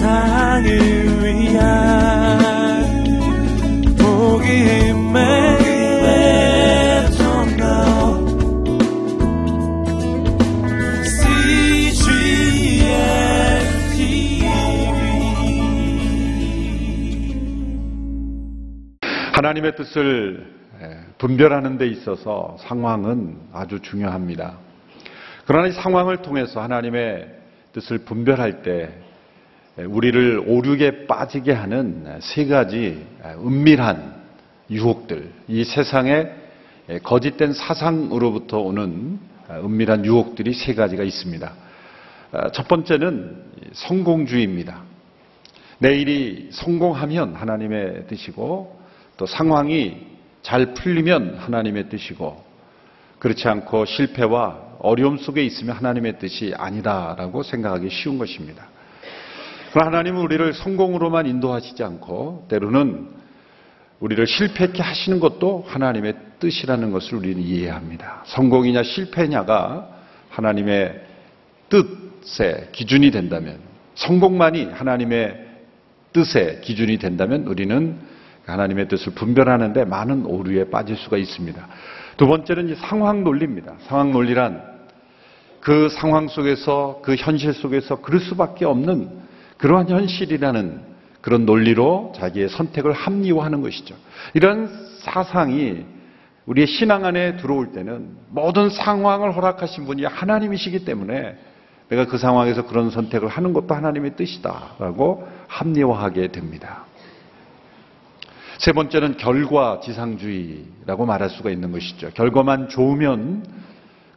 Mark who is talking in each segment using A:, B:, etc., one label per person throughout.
A: 세상을 위한 복음의
B: 하나님의 뜻을 분별하는 데 있어서 상황은 아주 중요합니다. 그러나 이 상황을 통해서 하나님의 뜻을 분별할 때 우리를 오륙에 빠지게 하는 세 가지 은밀한 유혹들, 이 세상에 거짓된 사상으로부터 오는 은밀한 유혹들이 세 가지가 있습니다. 첫 번째는 성공주의입니다. 내 일이 성공하면 하나님의 뜻이고 또 상황이 잘 풀리면 하나님의 뜻이고 그렇지 않고 실패와 어려움 속에 있으면 하나님의 뜻이 아니다라고 생각하기 쉬운 것입니다. 그러나 하나님은 우리를 성공으로만 인도하시지 않고 때로는 우리를 실패케 하시는 것도 하나님의 뜻이라는 것을 우리는 이해해야 합니다. 성공이냐 실패냐가 하나님의 뜻의 기준이 된다면 성공만이 하나님의 뜻의 기준이 된다면 우리는 하나님의 뜻을 분별하는데 많은 오류에 빠질 수가 있습니다. 두 번째는 이 상황 논리입니다. 상황 논리란 그 상황 속에서 그 현실 속에서 그럴 수밖에 없는 그러한 현실이라는 그런 논리로 자기의 선택을 합리화하는 것이죠. 이런 사상이 우리의 신앙 안에 들어올 때는 모든 상황을 허락하신 분이 하나님이시기 때문에 내가 그 상황에서 그런 선택을 하는 것도 하나님의 뜻이다라고 합리화하게 됩니다. 세 번째는 결과 지상주의라고 말할 수가 있는 것이죠. 결과만 좋으면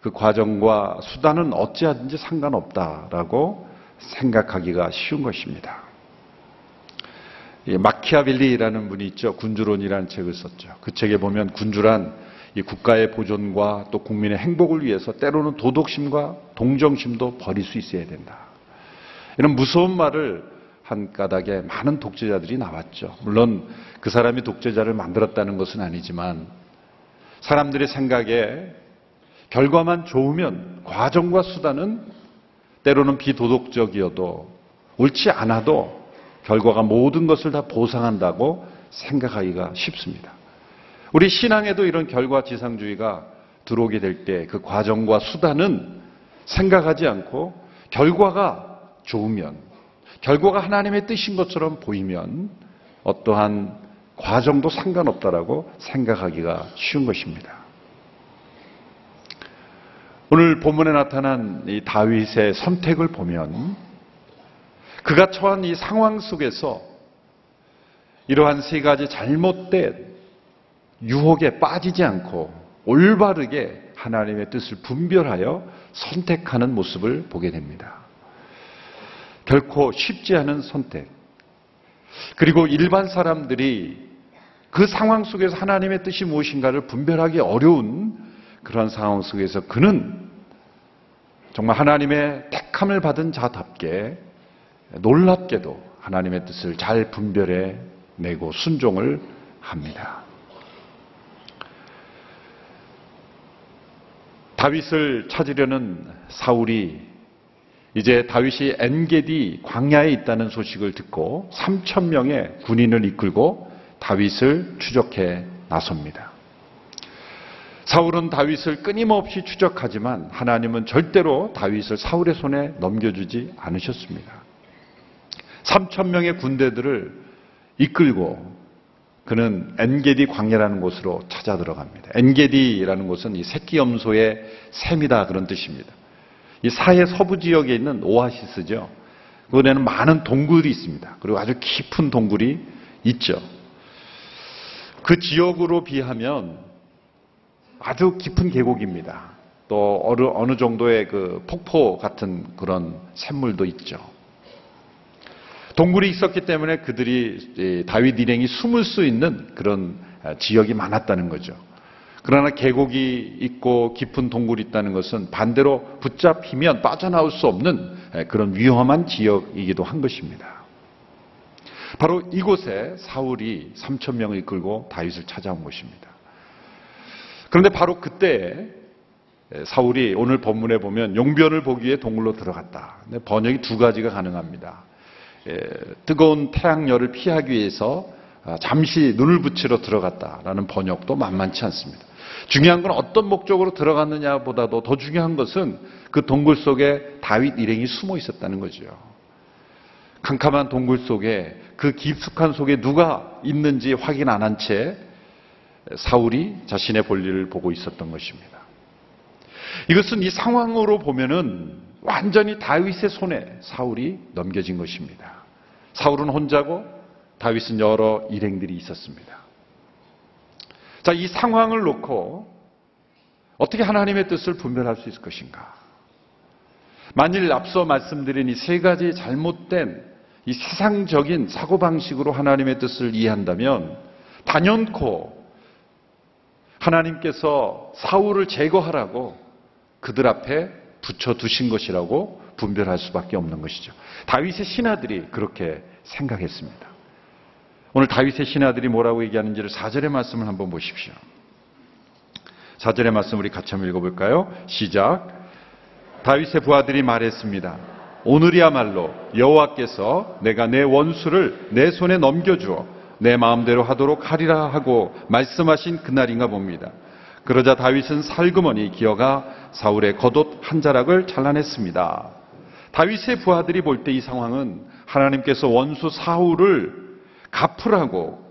B: 그 과정과 수단은 어찌하든지 상관없다라고 생각하기가 쉬운 것입니다. 마키아벨리라는 분이 있죠. 군주론이라는 책을 썼죠. 그 책에 보면 군주란 이 국가의 보존과 또 국민의 행복을 위해서 때로는 도덕심과 동정심도 버릴 수 있어야 된다. 이런 무서운 말을 한 까닭에 많은 독재자들이 나왔죠. 물론 그 사람이 독재자를 만들었다는 것은 아니지만 사람들의 생각에 결과만 좋으면 과정과 수단은 때로는 비도덕적이어도 옳지 않아도 결과가 모든 것을 다 보상한다고 생각하기가 쉽습니다. 우리 신앙에도 이런 결과 지상주의가 들어오게 될 때 그 과정과 수단은 생각하지 않고 결과가 좋으면 결과가 하나님의 뜻인 것처럼 보이면 어떠한 과정도 상관없다라고 생각하기가 쉬운 것입니다. 오늘 본문에 나타난 이 다윗의 선택을 보면 그가 처한 이 상황 속에서 이러한 세 가지 잘못된 유혹에 빠지지 않고 올바르게 하나님의 뜻을 분별하여 선택하는 모습을 보게 됩니다. 결코 쉽지 않은 선택. 그리고 일반 사람들이 그 상황 속에서 하나님의 뜻이 무엇인가를 분별하기 어려운 그런 상황 속에서 그는 정말 하나님의 택함을 받은 자답게 놀랍게도 하나님의 뜻을 잘 분별해 내고 순종을 합니다. 다윗을 찾으려는 사울이 이제 다윗이 엔게디 광야에 있다는 소식을 듣고 3천 명의 군인을 이끌고 다윗을 추적해 나섭니다. 사울은 다윗을 끊임없이 추적하지만 하나님은 절대로 다윗을 사울의 손에 넘겨주지 않으셨습니다. 3천 명의 군대들을 이끌고 그는 엔게디 광야라는 곳으로 찾아 들어갑니다. 엔게디라는 곳은 이 새끼 염소의 샘이다 그런 뜻입니다. 이 사해 서부 지역에 있는 오아시스죠. 그곳에는 많은 동굴이 있습니다. 그리고 아주 깊은 동굴이 있죠. 그 지역으로 비하면 아주 깊은 계곡입니다. 또 어느, 어느 정도의 그 폭포 같은 그런 샘물도 있죠. 동굴이 있었기 때문에 그들이 다윗 일행이 숨을 수 있는 그런 지역이 많았다는 거죠. 그러나 계곡이 있고 깊은 동굴이 있다는 것은 반대로 붙잡히면 빠져나올 수 없는 그런 위험한 지역이기도 한 것입니다. 바로 이곳에 사울이 3천 명을 이끌고 다윗을 찾아온 것입니다. 그런데 바로 그때 사울이 오늘 본문에 보면 용변을 보기 위해 동굴로 들어갔다. 번역이 두 가지가 가능합니다. 에, 뜨거운 태양열을 피하기 위해서 아, 잠시 눈을 붙이러 들어갔다라는 번역도 만만치 않습니다. 중요한 건 어떤 목적으로 들어갔느냐보다도 더 중요한 것은 그 동굴 속에 다윗 일행이 숨어 있었다는 거죠. 캄캄한 동굴 속에 그 깊숙한 속에 누가 있는지 확인 안 한 채 사울이 자신의 볼일을 보고 있었던 것입니다. 이것은 이 상황으로 보면은 완전히 다윗의 손에 사울이 넘겨진 것입니다. 사울은 혼자고 다윗은 여러 일행들이 있었습니다. 자, 이 상황을 놓고 어떻게 하나님의 뜻을 분별할 수 있을 것인가? 만일 앞서 말씀드린 이 세 가지 잘못된 이 세상적인 사고방식으로 하나님의 뜻을 이해한다면 단연코 하나님께서 사울을 제거하라고 그들 앞에 붙여 두신 것이라고 분별할 수밖에 없는 것이죠. 다윗의 신하들이 그렇게 생각했습니다. 오늘 다윗의 신하들이 뭐라고 얘기하는지를 4절의 말씀을 한번 보십시오. 4절의 말씀 우리 같이 한번 읽어볼까요? 시작. 다윗의 부하들이 말했습니다. 오늘이야말로 여호와께서 내가 내 원수를 내 손에 넘겨주어 내 마음대로 하도록 하리라 하고 말씀하신 그날인가 봅니다. 그러자 다윗은 살그머니 기어가 사울의 겉옷 한 자락을 잘라냈습니다. 다윗의 부하들이 볼 때 이 상황은 하나님께서 원수 사울을 갚으라고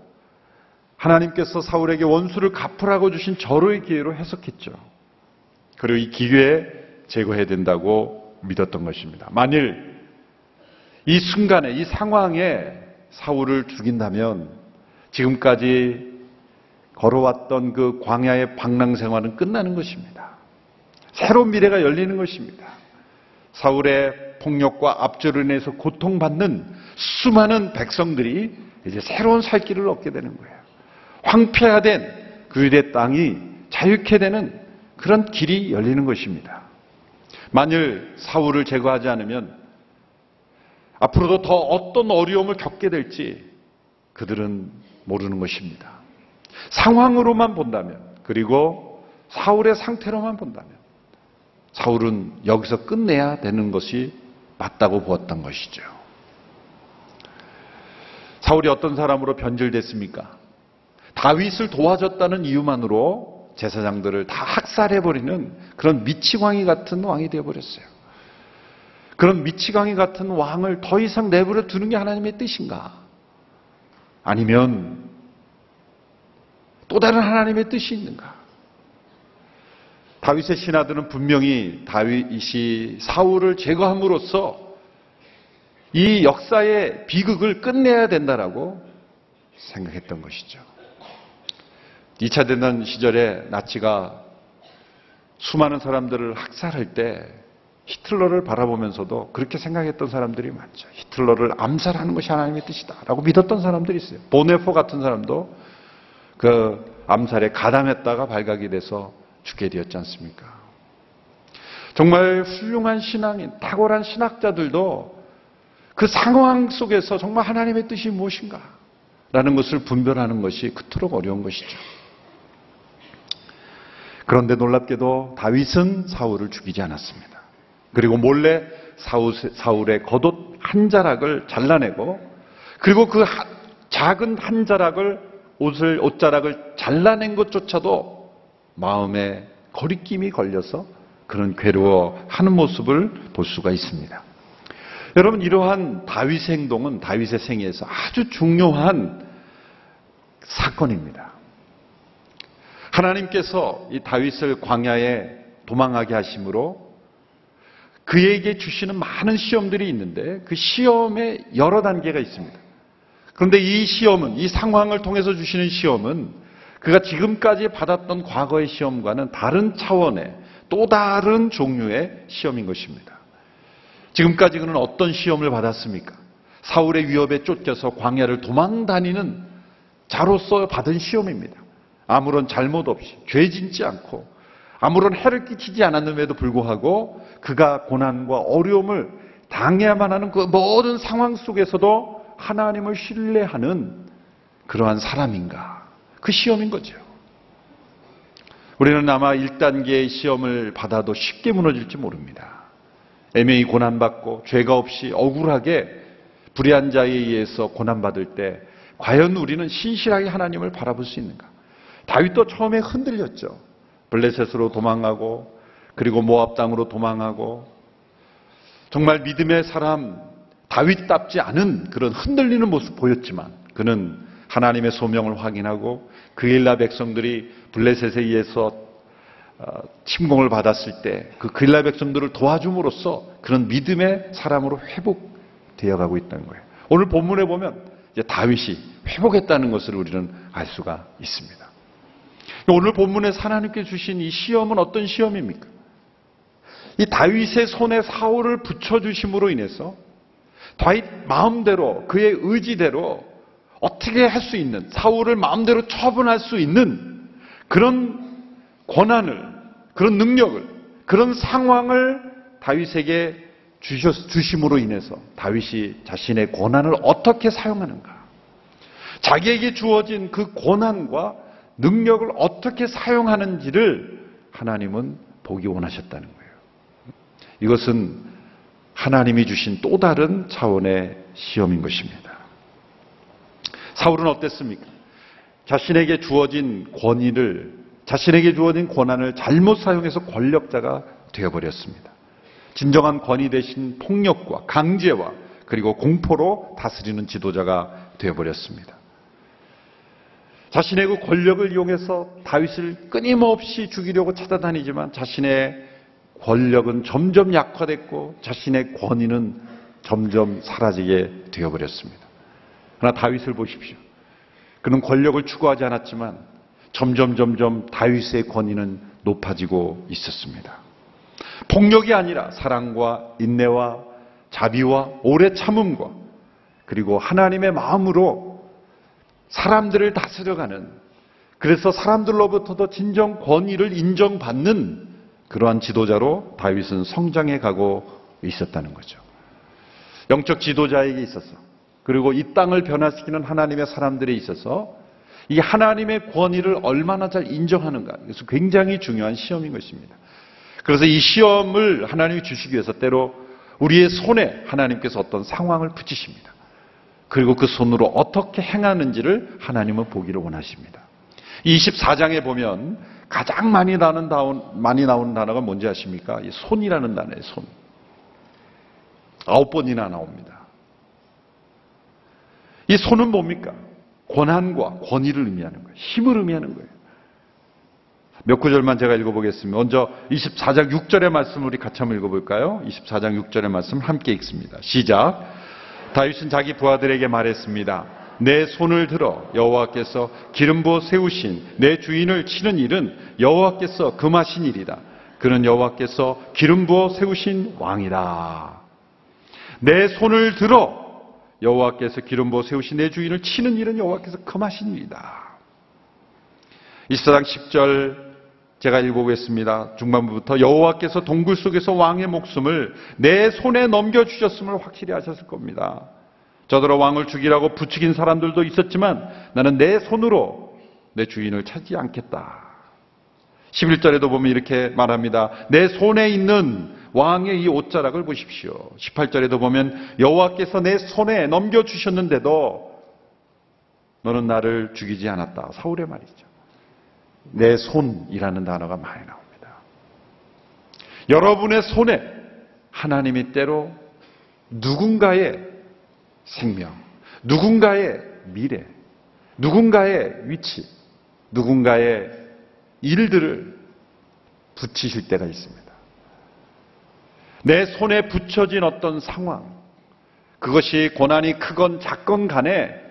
B: 하나님께서 사울에게 원수를 갚으라고 주신 절호의 기회로 해석했죠. 그리고 이 기회에 제거해야 된다고 믿었던 것입니다. 만일 이 순간에 이 상황에 사울을 죽인다면 지금까지 걸어왔던 그 광야의 방랑 생활은 끝나는 것입니다. 새로운 미래가 열리는 것입니다. 사울의 폭력과 압제로 인해서 고통받는 수많은 백성들이 이제 새로운 살 길을 얻게 되는 거예요. 황폐화된 그 유대 땅이 자유케 되는 그런 길이 열리는 것입니다. 만일 사울을 제거하지 않으면 앞으로도 더 어떤 어려움을 겪게 될지 그들은 모르는 것입니다. 상황으로만 본다면 그리고 사울의 상태로만 본다면 사울은 여기서 끝내야 되는 것이 맞다고 보았던 것이죠. 사울이 어떤 사람으로 변질됐습니까? 다윗을 도와줬다는 이유만으로 제사장들을 다 학살해버리는 그런 미치광이 같은 왕이 되어버렸어요. 그런 미치광이 같은 왕을 더 이상 내버려 두는 게 하나님의 뜻인가? 아니면 또 다른 하나님의 뜻이 있는가? 다윗의 신하들은 분명히 다윗이 사울을 제거함으로써 이 역사의 비극을 끝내야 된다라고 생각했던 것이죠. 2차 대전 시절에 나치가 수많은 사람들을 학살할 때 히틀러를 바라보면서도 그렇게 생각했던 사람들이 많죠. 히틀러를 암살하는 것이 하나님의 뜻이다라고 믿었던 사람들이 있어요. 보네포 같은 사람도 그 암살에 가담했다가 발각이 돼서 죽게 되었지 않습니까? 정말 훌륭한 신앙인, 탁월한 신학자들도 그 상황 속에서 정말 하나님의 뜻이 무엇인가? 라는 것을 분별하는 것이 그토록 어려운 것이죠. 그런데 놀랍게도 다윗은 사울을 죽이지 않았습니다. 그리고 몰래 사울, 사울 의 겉옷 한 자락을 잘라내고 그리고 그 하- 작은 한 자락을 옷을 옷자락을 잘라낸 것조차도 마음에 거리낌이 걸려서 그런 괴로워하는 모습을 볼 수가 있습니다. 여러분 이러한 다윗의 행동은 다윗의 생애에서 아주 중요한 사건입니다. 하나님께서 이 다윗을 광야에 도망하게 하심으로 그에게 주시는 많은 시험들이 있는데 그 시험에 여러 단계가 있습니다. 그런데 이 시험은 이 상황을 통해서 주시는 시험은 그가 지금까지 받았던 과거의 시험과는 다른 차원의 또 다른 종류의 시험인 것입니다. 지금까지 그는 어떤 시험을 받았습니까? 사울의 위협에 쫓겨서 광야를 도망 다니는 자로서 받은 시험입니다. 아무런 잘못 없이 죄 짓지 않고 아무런 해를 끼치지 않았음에도 불구하고 그가 고난과 어려움을 당해야만 하는 그 모든 상황 속에서도 하나님을 신뢰하는 그러한 사람인가? 그 시험인 거죠. 우리는 아마 1단계의 시험을 받아도 쉽게 무너질지 모릅니다. 애매히 고난받고 죄가 없이 억울하게 불의한 자에 의해서 고난받을 때 과연 우리는 신실하게 하나님을 바라볼 수 있는가? 다윗도 처음에 흔들렸죠. 블레셋으로 도망가고 그리고 모압 땅으로 도망하고 정말 믿음의 사람 다윗답지 않은 그런 흔들리는 모습 보였지만 그는 하나님의 소명을 확인하고 그일라 백성들이 블레셋에 의해서 어, 침공을 받았을 때 그 그일라 백성들을 도와줌으로써 그런 믿음의 사람으로 회복되어 가고 있다는 거예요. 오늘 본문에 보면 다윗이 회복했다는 것을 우리는 알 수가 있습니다. 오늘 본문에 하나님께 주신 이 시험은 어떤 시험입니까? 이 다윗의 손에 사울을 붙여주심으로 인해서 다윗 마음대로 그의 의지대로 어떻게 할 수 있는 사울을 마음대로 처분할 수 있는 그런 권한을 그런 능력을 그런 상황을 다윗에게 주셨, 주심으로 인해서 다윗이 자신의 권한을 어떻게 사용하는가 자기에게 주어진 그 권한과 능력을 어떻게 사용하는지를 하나님은 보기 원하셨다는 거예요. 이것은 하나님이 주신 또 다른 차원의 시험인 것입니다. 사울은 어땠습니까? 자신에게 주어진 권위를, 자신에게 주어진 권한을 잘못 사용해서 권력자가 되어버렸습니다. 진정한 권위 대신 폭력과 강제와 그리고 공포로 다스리는 지도자가 되어버렸습니다. 자신의 그 권력을 이용해서 다윗을 끊임없이 죽이려고 찾아다니지만 자신의 권력은 점점 약화됐고 자신의 권위는 점점 사라지게 되어버렸습니다. 그러나 다윗을 보십시오. 그는 권력을 추구하지 않았지만 점점 점점 다윗의 권위는 높아지고 있었습니다. 폭력이 아니라 사랑과 인내와 자비와 오래 참음과 그리고 하나님의 마음으로 사람들을 다스려가는 그래서 사람들로부터도 진정 권위를 인정받는 그러한 지도자로 다윗은 성장해 가고 있었다는 거죠. 영적 지도자에게 있어서 그리고 이 땅을 변화시키는 하나님의 사람들에 있어서 이 하나님의 권위를 얼마나 잘 인정하는가. 그래서 굉장히 중요한 시험인 것입니다. 그래서 이 시험을 하나님이 주시기 위해서 때로 우리의 손에 하나님께서 어떤 상황을 붙이십니다. 그리고 그 손으로 어떻게 행하는지를 하나님은 보기를 원하십니다. 24장에 보면 가장 많이 나오는, 많이 나오는 단어가 뭔지 아십니까? 이 손이라는 단어예요, 손. 아홉 번이나 나옵니다. 이 손은 뭡니까? 권한과 권위를 의미하는 거예요. 힘을 의미하는 거예요. 몇 구절만 제가 읽어보겠습니다. 먼저 24장 6절의 말씀을 우리 같이 한번 읽어볼까요? 24장 6절의 말씀 함께 읽습니다. 시작. 다윗은 자기 부하들에게 말했습니다. 내 손을 들어 여호와께서 기름 부어 세우신 내 주인을 치는 일은 여호와께서 금하신 일이다. 그는 여호와께서 기름 부어 세우신 왕이다. 내 손을 들어 여호와께서 기름 부어 세우신 내 주인을 치는 일은 여호와께서 금하신 일이다. 24장 10절 제가 읽어보겠습니다. 중반부부터 여호와께서 동굴 속에서 왕의 목숨을 내 손에 넘겨주셨음을 확실히 하셨을 겁니다. 저더러 왕을 죽이라고 부추긴 사람들도 있었지만 나는 내 손으로 내 주인을 찾지 않겠다. 11절에도 보면 이렇게 말합니다. 내 손에 있는 왕의 이 옷자락을 보십시오. 18절에도 보면 여호와께서 내 손에 넘겨주셨는데도 너는 나를 죽이지 않았다. 사울의 말이죠. 내 손이라는 단어가 많이 나옵니다. 여러분의 손에 하나님이 때로 누군가의 생명, 누군가의 미래, 누군가의 위치, 누군가의 일들을 붙이실 때가 있습니다. 내 손에 붙여진 어떤 상황, 그것이 고난이 크건 작건 간에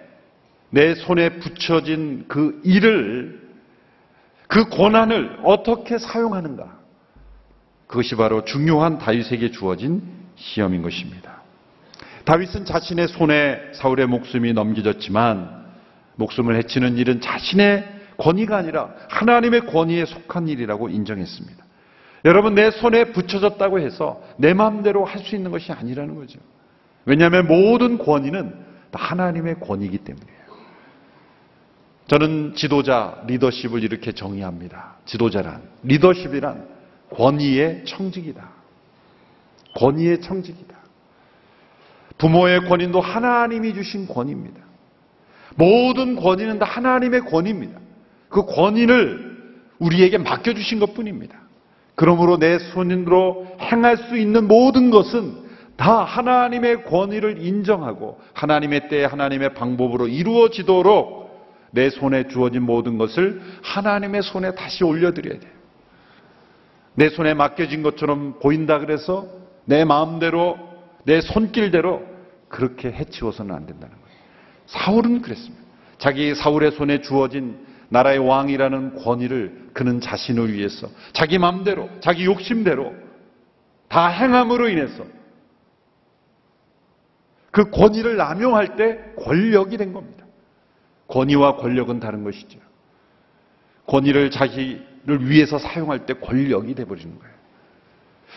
B: 내 손에 붙여진 그 일을 그 고난을 어떻게 사용하는가? 그것이 바로 중요한 다윗에게 주어진 시험인 것입니다. 다윗은 자신의 손에 사울의 목숨이 넘겨졌지만 목숨을 해치는 일은 자신의 권위가 아니라 하나님의 권위에 속한 일이라고 인정했습니다. 여러분 내 손에 붙여졌다고 해서 내 마음대로 할 수 있는 것이 아니라는 거죠. 왜냐하면 모든 권위는 하나님의 권위이기 때문이에요. 저는 지도자, 리더십을 이렇게 정의합니다. 지도자란, 리더십이란 권위의 청직이다. 권위의 청직이다. 부모의 권위도 하나님이 주신 권위입니다. 모든 권위는 다 하나님의 권위입니다. 그 권위를 우리에게 맡겨주신 것 뿐입니다. 그러므로 내 손으로 행할 수 있는 모든 것은 다 하나님의 권위를 인정하고 하나님의 때에 하나님의 방법으로 이루어지도록 내 손에 주어진 모든 것을 하나님의 손에 다시 올려드려야 돼요. 내 손에 맡겨진 것처럼 보인다 그래서 내 마음대로 내 손길대로 그렇게 해치워서는 안 된다는 거예요. 사울은 그랬습니다. 자기 사울의 손에 주어진 나라의 왕이라는 권위를 그는 자신을 위해서 자기 마음대로 자기 욕심대로 다 행함으로 인해서 그 권위를 남용할 때 권력이 된 겁니다. 권위와 권력은 다른 것이죠. 권위를 자기를 위해서 사용할 때 권력이 돼버리는 거예요.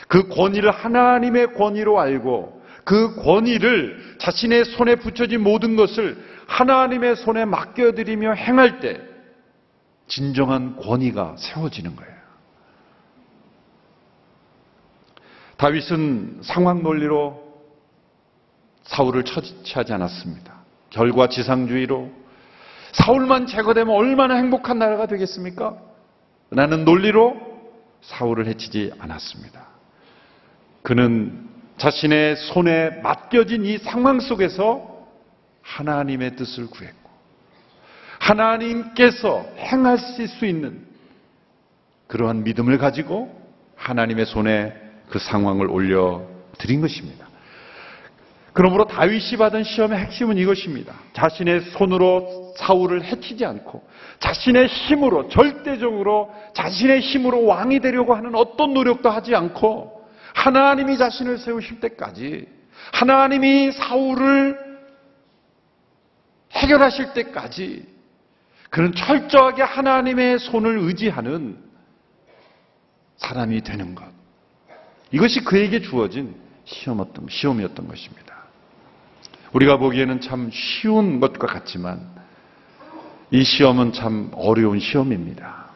B: 그 권위를 하나님의 권위로 알고 그 권위를 자신의 손에 붙여진 모든 것을 하나님의 손에 맡겨드리며 행할 때 진정한 권위가 세워지는 거예요. 다윗은 상황 논리로 사울을 처치하지 않았습니다. 결과 지상주의로 사울만 제거되면 얼마나 행복한 나라가 되겠습니까? 라는 논리로 사울을 해치지 않았습니다. 그는 자신의 손에 맡겨진 이 상황 속에서 하나님의 뜻을 구했고 하나님께서 행하실 수 있는 그러한 믿음을 가지고 하나님의 손에 그 상황을 올려 드린 것입니다. 그러므로 다윗이 받은 시험의 핵심은 이것입니다. 자신의 손으로 사울을 해치지 않고 자신의 힘으로 절대적으로 자신의 힘으로 왕이 되려고 하는 어떤 노력도 하지 않고 하나님이 자신을 세우실 때까지 하나님이 사울을 해결하실 때까지 그는 철저하게 하나님의 손을 의지하는 사람이 되는 것. 이것이 그에게 주어진 시험이었던 것입니다. 우리가 보기에는 참 쉬운 것과 같지만 이 시험은 참 어려운 시험입니다.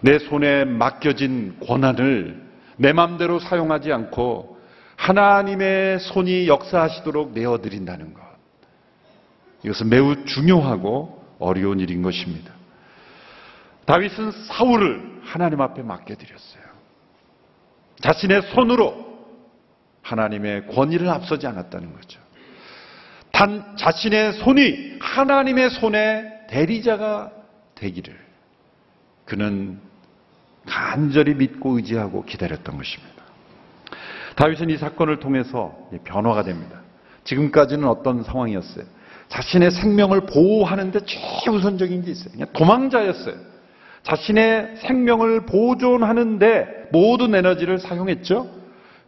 B: 내 손에 맡겨진 권한을 내 마음대로 사용하지 않고 하나님의 손이 역사하시도록 내어드린다는 것. 이것은 매우 중요하고 어려운 일인 것입니다. 다윗은 사울을 하나님 앞에 맡겨드렸어요. 자신의 손으로 하나님의 권위를 앞서지 않았다는 거죠. 단 자신의 손이 하나님의 손에 대리자가 되기를 그는 간절히 믿고 의지하고 기다렸던 것입니다. 다윗은 이 사건을 통해서 변화가 됩니다. 지금까지는 어떤 상황이었어요? 자신의 생명을 보호하는데 최우선적인 게 있어요. 그냥 도망자였어요. 자신의 생명을 보존하는데 모든 에너지를 사용했죠.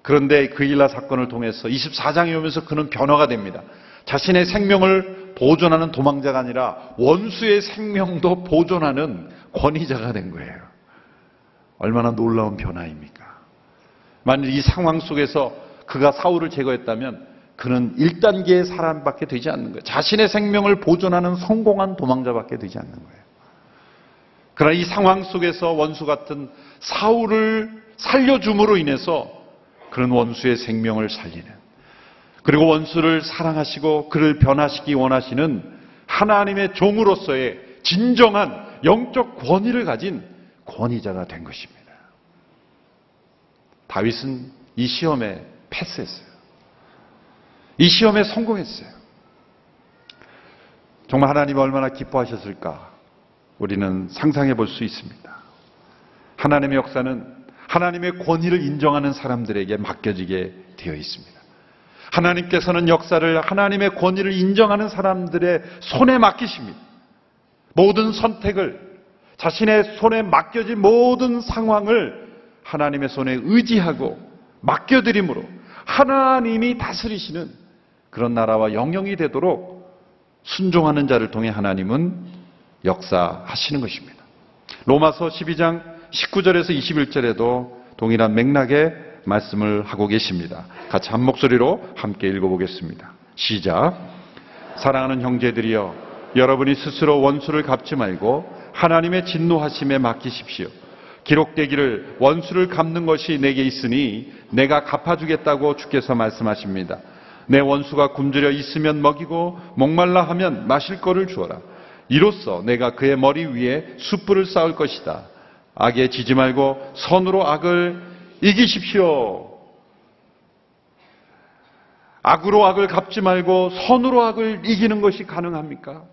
B: 그런데 그 일라 사건을 통해서 24장에 오면서 그는 변화가 됩니다. 자신의 생명을 보존하는 도망자가 아니라 원수의 생명도 보존하는 권위자가 된 거예요. 얼마나 놀라운 변화입니까? 만일 이 상황 속에서 그가 사울을 제거했다면 그는 1단계의 사람밖에 되지 않는 거예요. 자신의 생명을 보존하는 성공한 도망자밖에 되지 않는 거예요. 그러나 이 상황 속에서 원수 같은 사울을 살려줌으로 인해서 그런 원수의 생명을 살리는 그리고 원수를 사랑하시고 그를 변화시키기 원하시는 하나님의 종으로서의 진정한 영적 권위를 가진 권위자가 된 것입니다. 다윗은 이 시험에 패스했어요. 이 시험에 성공했어요. 정말 하나님 얼마나 기뻐하셨을까 우리는 상상해 볼 수 있습니다. 하나님의 역사는 하나님의 권위를 인정하는 사람들에게 맡겨지게 되어 있습니다. 하나님께서는 역사를 하나님의 권위를 인정하는 사람들의 손에 맡기십니다. 모든 선택을 자신의 손에 맡겨진 모든 상황을 하나님의 손에 의지하고 맡겨드림으로 하나님이 다스리시는 그런 나라와 영영이 되도록 순종하는 자를 통해 하나님은 역사하시는 것입니다. 로마서 12장 19절에서 21절에도 동일한 맥락의 말씀을 하고 계십니다. 같이 한 목소리로 함께 읽어보겠습니다. 시작. 사랑하는 형제들이여, 여러분이 스스로 원수를 갚지 말고 하나님의 진노하심에 맡기십시오. 기록되기를 원수를 갚는 것이 내게 있으니 내가 갚아주겠다고 주께서 말씀하십니다. 내 원수가 굶주려 있으면 먹이고 목말라 하면 마실 거를 주어라. 이로써 내가 그의 머리 위에 숯불을 쌓을 것이다. 악에 지지 말고 선으로 악을 이기십시오. 악으로 악을 갚지 말고 선으로 악을 이기는 것이 가능합니까?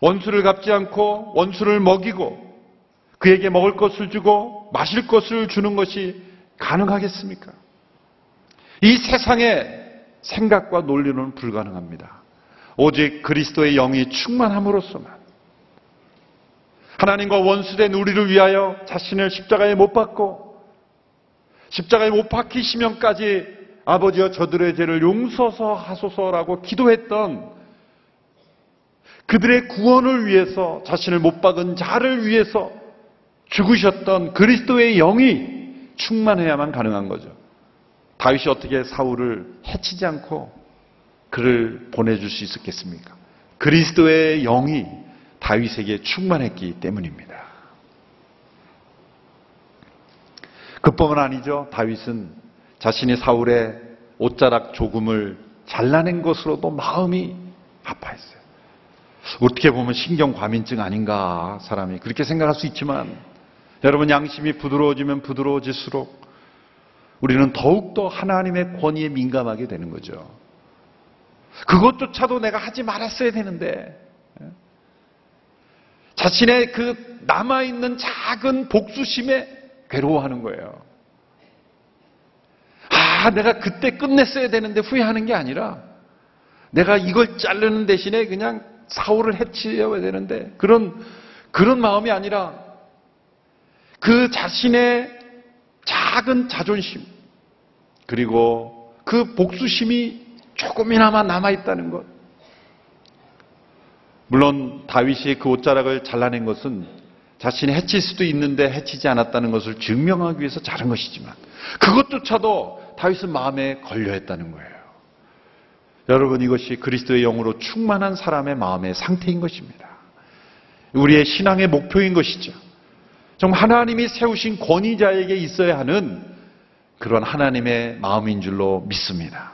B: 원수를 갚지 않고 원수를 먹이고 그에게 먹을 것을 주고 마실 것을 주는 것이 가능하겠습니까? 이 세상의 생각과 논리는 불가능합니다. 오직 그리스도의 영이 충만함으로써만 하나님과 원수된 우리를 위하여 자신을 십자가에 못 박고 십자가에 못 박히시면까지 아버지여 저들의 죄를 용서서 하소서라고 기도했던 그들의 구원을 위해서 자신을 못 박은 자를 위해서 죽으셨던 그리스도의 영이 충만해야만 가능한 거죠. 다윗이 어떻게 사울을 해치지 않고 그를 보내줄 수 있었겠습니까? 그리스도의 영이 다윗에게 충만했기 때문입니다. 그뿐만 아니죠. 다윗은 자신이 사울의 옷자락 조금을 잘라낸 것으로도 마음이 아파했어요. 어떻게 보면 신경 과민증 아닌가 사람이 그렇게 생각할 수 있지만 여러분 양심이 부드러워지면 부드러워질수록 우리는 더욱더 하나님의 권위에 민감하게 되는 거죠. 그것조차도 내가 하지 말았어야 되는데 자신의 그 남아있는 작은 복수심에 괴로워하는 거예요. 아, 내가 그때 끝냈어야 되는데 후회하는 게 아니라 내가 이걸 자르는 대신에 그냥 사울을 해치려야 되는데 그런 그런 마음이 아니라 그 자신의 작은 자존심 그리고 그 복수심이 조금이나마 남아 있다는 것. 물론 다윗이 그 옷자락을 잘라낸 것은 자신이 해칠 수도 있는데 해치지 않았다는 것을 증명하기 위해서 자른 것이지만 그것조차도 다윗은 마음에 걸려 했다는 거예요. 여러분 이것이 그리스도의 영으로 충만한 사람의 마음의 상태인 것입니다. 우리의 신앙의 목표인 것이죠. 정말 하나님이 세우신 권위자에게 있어야 하는 그런 하나님의 마음인 줄로 믿습니다.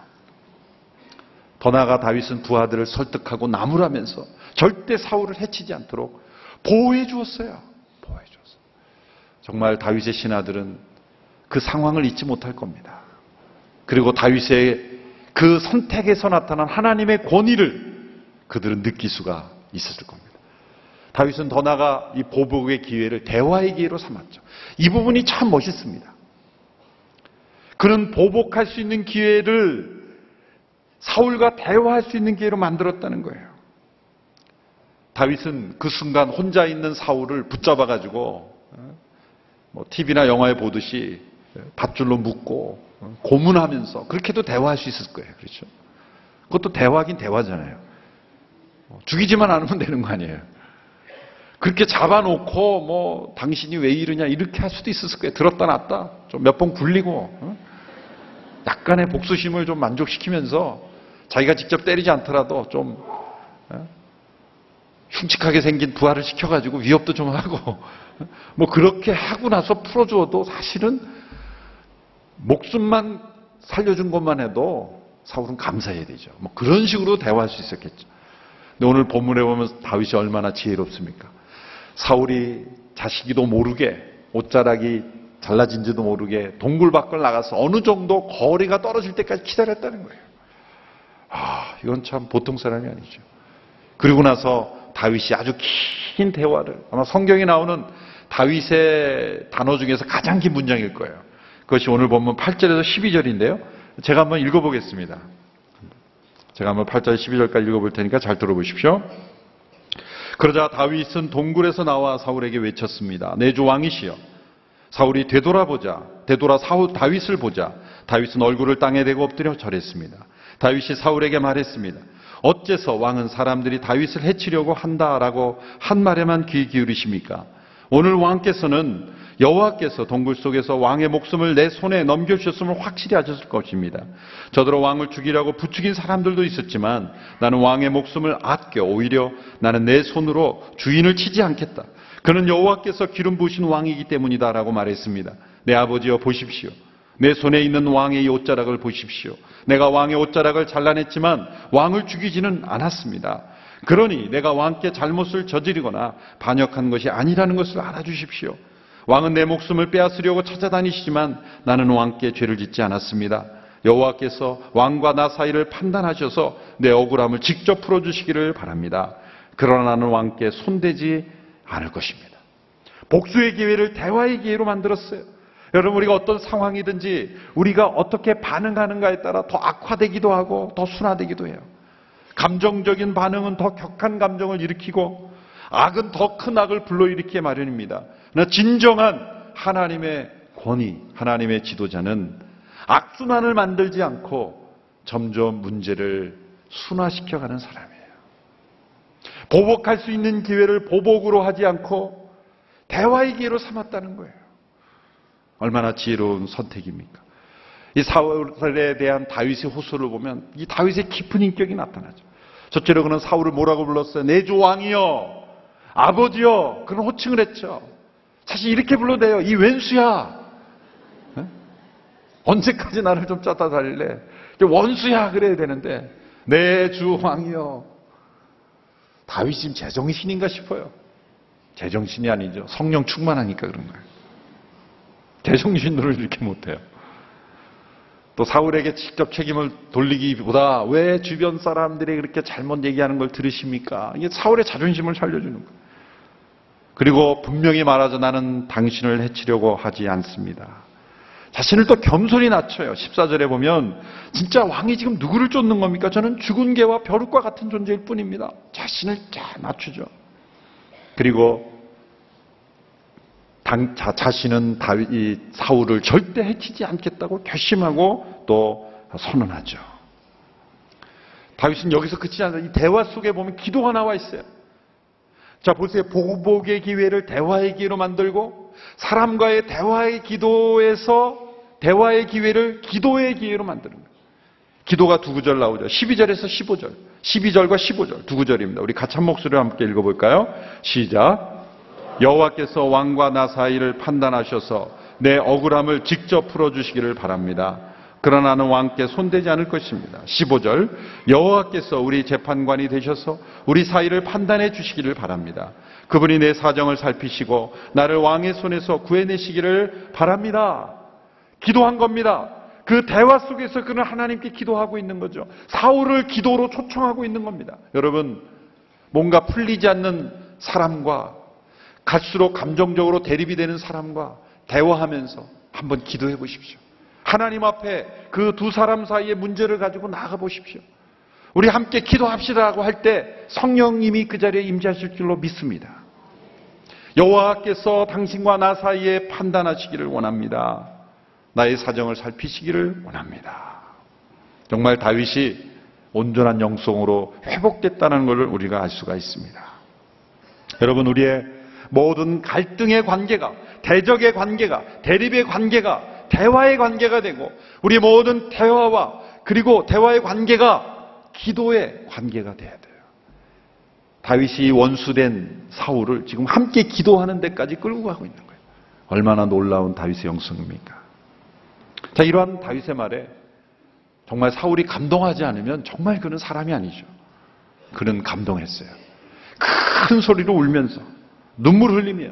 B: 더 나아가 다윗은 부하들을 설득하고 나무라면서 절대 사울을 해치지 않도록 보호해 주었어요. 정말 다윗의 신하들은 그 상황을 잊지 못할 겁니다. 그리고 다윗의 그 선택에서 나타난 하나님의 권위를 그들은 느낄 수가 있었을 겁니다. 다윗은 더 나아가 이 보복의 기회를 대화의 기회로 삼았죠. 이 부분이 참 멋있습니다. 그는 보복할 수 있는 기회를 사울과 대화할 수 있는 기회로 만들었다는 거예요. 다윗은 그 순간 혼자 있는 사울을 붙잡아 가지고 뭐 TV나 영화에 보듯이 밧줄로 묶고 고문하면서 그렇게도 대화할 수 있을 거예요. 그렇죠? 그것도 대화긴 대화잖아요. 죽이지만 않으면 되는 거 아니에요. 그렇게 잡아놓고 뭐 당신이 왜 이러냐 이렇게 할 수도 있었을 거예요. 들었다 놨다 좀 몇 번 굴리고 어? 약간의 복수심을 좀 만족시키면서 자기가 직접 때리지 않더라도 좀 어? 흉측하게 생긴 부하를 시켜가지고 위협도 좀 하고 뭐 그렇게 하고 나서 풀어주어도 사실은 목숨만 살려준 것만 해도 사울은 감사해야 되죠. 뭐 그런 식으로 대화할 수 있었겠죠. 근데 오늘 본문에 보면 다윗이 얼마나 지혜롭습니까? 사울이 자식이도 모르게 옷자락이 잘라진지도 모르게 동굴 밖을 나가서 어느 정도 거리가 떨어질 때까지 기다렸다는 거예요. 아, 이건 참 보통 사람이 아니죠. 그리고 나서 다윗이 아주 긴 대화를 아마 성경에 나오는 다윗의 단어 중에서 가장 긴 문장일 거예요. 그것이 오늘 보면 8절에서 12절인데요. 제가 한번 읽어보겠습니다. 제가 한번 8절 12절까지 읽어볼 테니까 잘 들어보십시오. 그러자 다윗은 동굴에서 나와 사울에게 외쳤습니다. 내 주 왕이시여. 사울이 되돌아보자. 되돌아 사울 다윗을 보자. 다윗은 얼굴을 땅에 대고 엎드려 절했습니다. 다윗이 사울에게 말했습니다. 어째서 왕은 사람들이 다윗을 해치려고 한다라고 한 말에만 귀 기울이십니까? 오늘 왕께서는 여호와께서 동굴 속에서 왕의 목숨을 내 손에 넘겨주셨음을 확실히 하셨을 것입니다. 저더러 왕을 죽이려고 부추긴 사람들도 있었지만 나는 왕의 목숨을 아껴 오히려 나는 내 손으로 주인을 치지 않겠다. 그는 여호와께서 기름 부으신 왕이기 때문이다라고 말했습니다. 내 아버지여 보십시오. 내 손에 있는 왕의 이 옷자락을 보십시오. 내가 왕의 옷자락을 잘라냈지만 왕을 죽이지는 않았습니다. 그러니 내가 왕께 잘못을 저지르거나 반역한 것이 아니라는 것을 알아주십시오. 왕은 내 목숨을 빼앗으려고 찾아다니시지만 나는 왕께 죄를 짓지 않았습니다. 여호와께서 왕과 나 사이를 판단하셔서 내 억울함을 직접 풀어주시기를 바랍니다. 그러나 나는 왕께 손대지 않을 것입니다. 복수의 기회를 대화의 기회로 만들었어요. 여러분 우리가 어떤 상황이든지 우리가 어떻게 반응하는가에 따라 더 악화되기도 하고 더 순화되기도 해요. 감정적인 반응은 더 격한 감정을 일으키고 악은 더 큰 악을 불러일으키게 마련입니다. 그러나 진정한 하나님의 권위, 하나님의 지도자는 악순환을 만들지 않고 점점 문제를 순화시켜가는 사람이에요. 보복할 수 있는 기회를 보복으로 하지 않고 대화의 기회로 삼았다는 거예요. 얼마나 지혜로운 선택입니까? 이 사울에 대한 다윗의 호소를 보면 이 다윗의 깊은 인격이 나타나죠. 첫째로 그는 사울을 뭐라고 불렀어요? 내주 왕이여, 아버지여, 그런 호칭을 했죠. 사실 이렇게 불러도 돼요. 이 왼수야. 에? 언제까지 나를 좀 쫓아 다닐래? 원수야 그래야 되는데 내 주 왕이여. 다윗이 지금 제정신인가 싶어요. 제정신이 아니죠. 성령 충만하니까 그런 거예요. 제정신으로 이렇게 못해요. 또 사울에게 직접 책임을 돌리기보다 왜 주변 사람들이 그렇게 잘못 얘기하는 걸 들으십니까? 이게 사울의 자존심을 살려주는 거예요. 그리고 분명히 말하자 나는 당신을 해치려고 하지 않습니다. 자신을 또 겸손히 낮춰요. 14절에 보면 진짜 왕이 지금 누구를 쫓는 겁니까? 저는 죽은 개와 벼룩과 같은 존재일 뿐입니다. 자신을 잘 낮추죠. 그리고 당, 자, 자신은 다윗, 이 사울을 절대 해치지 않겠다고 결심하고 또 선언하죠. 다윗은 여기서 그치지 않아요. 이 대화 속에 보면 기도가 나와 있어요. 자, 보세요. 보복의 기회를 대화의 기회로 만들고 사람과의 대화의 기도에서 대화의 기회를 기도의 기회로 만드는 거예요. 기도가 두 구절 나오죠. 12절에서 15절. 12절과 15절 두 구절입니다. 우리 같이 한 목소리로 함께 읽어볼까요? 시작. 여호와께서 왕과 나 사이를 판단하셔서 내 억울함을 직접 풀어주시기를 바랍니다. 그러나 나는 왕께 손대지 않을 것입니다. 15절 여호와께서 우리 재판관이 되셔서 우리 사이를 판단해 주시기를 바랍니다. 그분이 내 사정을 살피시고 나를 왕의 손에서 구해내시기를 바랍니다. 기도한 겁니다. 그 대화 속에서 그는 하나님께 기도하고 있는 거죠. 사울을 기도로 초청하고 있는 겁니다. 여러분 뭔가 풀리지 않는 사람과 갈수록 감정적으로 대립이 되는 사람과 대화하면서 한번 기도해 보십시오. 하나님 앞에 그 두 사람 사이의 문제를 가지고 나가 보십시오. 우리 함께 기도합시다라고 할 때 성령님이 그 자리에 임재하실 줄로 믿습니다. 여호와께서 당신과 나 사이에 판단하시기를 원합니다. 나의 사정을 살피시기를 원합니다. 정말 다윗이 온전한 영성으로 회복됐다는 것을 우리가 알 수가 있습니다. 여러분 우리의 모든 갈등의 관계가 대적의 관계가 대립의 관계가 대화의 관계가 되고 우리 모든 대화와 그리고 대화의 관계가 기도의 관계가 돼야 돼요. 다윗이 원수된 사울을 지금 함께 기도하는 데까지 끌고 가고 있는 거예요. 얼마나 놀라운 다윗의 영성입니까? 자, 이러한 다윗의 말에 정말 사울이 감동하지 않으면 정말 그는 사람이 아니죠. 그는 감동했어요. 큰 소리로 울면서 눈물 흘리며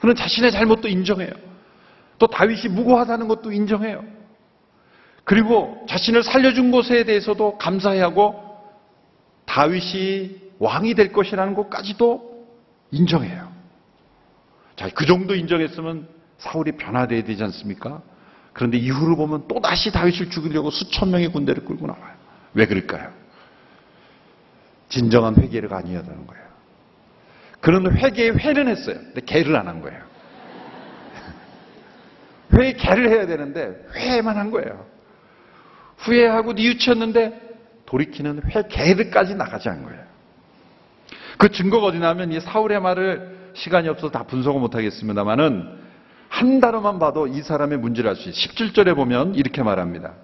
B: 그는 자신의 잘못도 인정해요. 또 다윗이 무고하다는 것도 인정해요. 그리고 자신을 살려준 것에 대해서도 감사해하고 다윗이 왕이 될 것이라는 것까지도 인정해요. 자, 그 정도 인정했으면 사울이 변화돼야 되지 않습니까? 그런데 이후를 보면 또 다시 다윗을 죽이려고 수천 명의 군대를 끌고 나와요. 왜 그럴까요? 진정한 회개가 아니었다는 거예요. 그는 회개에 회는 했어요. 근데 개를 안 한 거예요. 회에 개를 해야 되는데 회만 한 거예요. 후회하고 뉘우쳤는데 돌이키는 회 개를까지 나가지 않은 거예요. 그 증거가 어디냐면 이 사울의 말을 시간이 없어서 다 분석을 못 하겠습니다만은 한 단어만 봐도 이 사람의 문제를 알 수 있어요. 17절에 보면 이렇게 말합니다.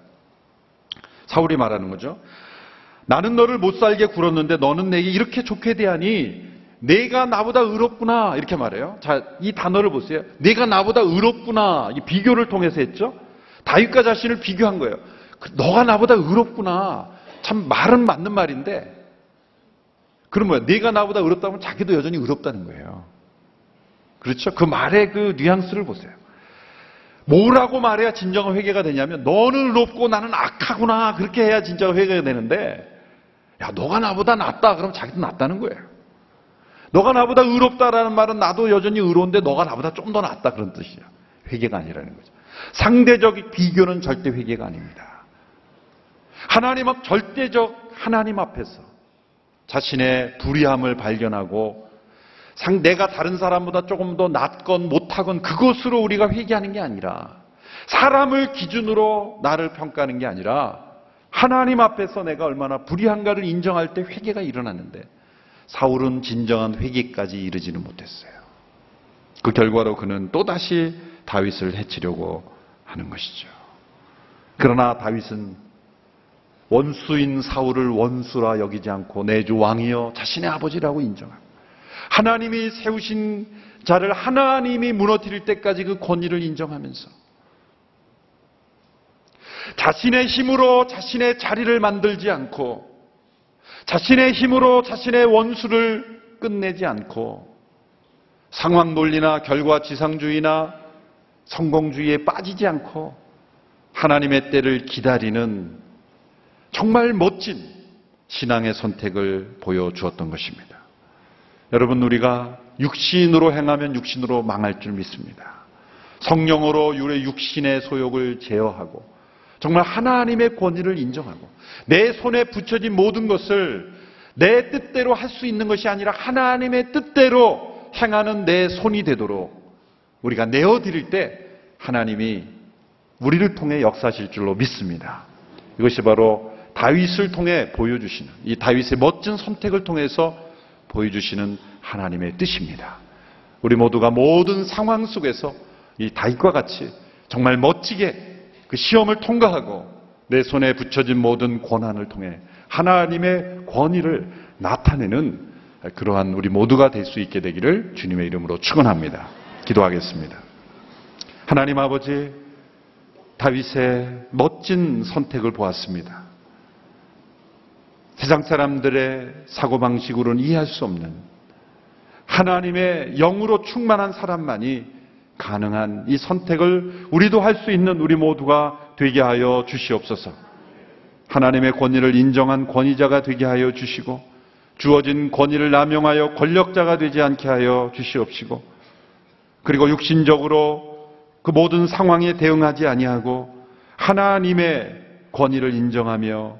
B: 사울이 말하는 거죠. 나는 너를 못 살게 굴었는데 너는 내게 이렇게 좋게 대하니 내가 나보다 의롭구나 이렇게 말해요. 자, 이 단어를 보세요. 내가 나보다 의롭구나 이 비교를 통해서 했죠. 다윗과 자신을 비교한 거예요. 그, 너가 나보다 의롭구나. 참 말은 맞는 말인데 그럼 뭐야? 네가 나보다 의롭다면 자기도 여전히 의롭다는 거예요. 그렇죠? 그 말의 그 뉘앙스를 보세요. 뭐라고 말해야 진정한 회개가 되냐면 너는 의롭고 나는 악하구나 그렇게 해야 진짜 회개가 되는데 야 너가 나보다 낫다 그럼 자기도 낫다는 거예요. 너가 나보다 의롭다라는 말은 나도 여전히 의로운데 너가 나보다 좀 더 낫다 그런 뜻이야. 회개가 아니라는 거죠. 상대적 비교는 절대 회개가 아닙니다. 하나님 앞 절대적 하나님 앞에서 자신의 불의함을 발견하고 상 내가 다른 사람보다 조금 더 낫건 못하건 그것으로 우리가 회개하는 게 아니라 사람을 기준으로 나를 평가하는 게 아니라 하나님 앞에서 내가 얼마나 불의한가를 인정할 때 회개가 일어났는데 사울은 진정한 회개까지 이르지는 못했어요. 그 결과로 그는 또다시 다윗을 해치려고 하는 것이죠. 그러나 다윗은 원수인 사울을 원수라 여기지 않고 내주 왕이여 자신의 아버지라고 인정하고 하나님이 세우신 자를 하나님이 무너뜨릴 때까지 그 권위를 인정하면서 자신의 힘으로 자신의 자리를 만들지 않고 자신의 힘으로 자신의 원수를 끝내지 않고 상황 논리나 결과 지상주의나 성공주의에 빠지지 않고 하나님의 때를 기다리는 정말 멋진 신앙의 선택을 보여주었던 것입니다. 여러분, 우리가 육신으로 행하면 육신으로 망할 줄 믿습니다. 성령으로 우리의 육신의 소욕을 제어하고 정말 하나님의 권위를 인정하고 내 손에 붙여진 모든 것을 내 뜻대로 할 수 있는 것이 아니라 하나님의 뜻대로 행하는 내 손이 되도록 우리가 내어드릴 때 하나님이 우리를 통해 역사하실 줄로 믿습니다. 이것이 바로 다윗을 통해 보여주시는 이 다윗의 멋진 선택을 통해서 보여주시는 하나님의 뜻입니다. 우리 모두가 모든 상황 속에서 이 다윗과 같이 정말 멋지게 그 시험을 통과하고 내 손에 붙여진 모든 권한을 통해 하나님의 권위를 나타내는 그러한 우리 모두가 될 수 있게 되기를 주님의 이름으로 축원합니다. 기도하겠습니다. 하나님 아버지 다윗의 멋진 선택을 보았습니다. 세상 사람들의 사고방식으로는 이해할 수 없는 하나님의 영으로 충만한 사람만이 가능한 이 선택을 우리도 할 수 있는 우리 모두가 되게 하여 주시옵소서. 하나님의 권위를 인정한 권위자가 되게 하여 주시고 주어진 권위를 남용하여 권력자가 되지 않게 하여 주시옵시고 그리고 육신적으로 그 모든 상황에 대응하지 아니하고 하나님의 권위를 인정하며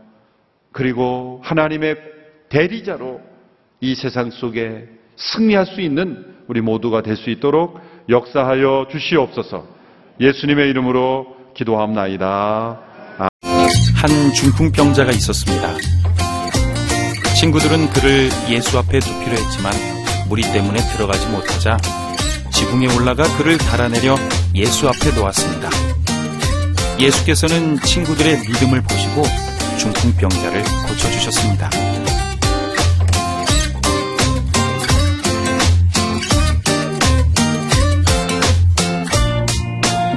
B: 그리고 하나님의 대리자로 이 세상 속에 승리할 수 있는 우리 모두가 될 수 있도록 역사하여 주시옵소서. 예수님의 이름으로 기도합나이다.
A: 한 중풍병자가 있었습니다. 친구들은 그를 예수 앞에 두기로 했지만 무리 때문에 들어가지 못하자 지붕에 올라가 그를 달아내려 예수 앞에 놓았습니다. 예수께서는 친구들의 믿음을 보시고 중풍병자를 고쳐주셨습니다.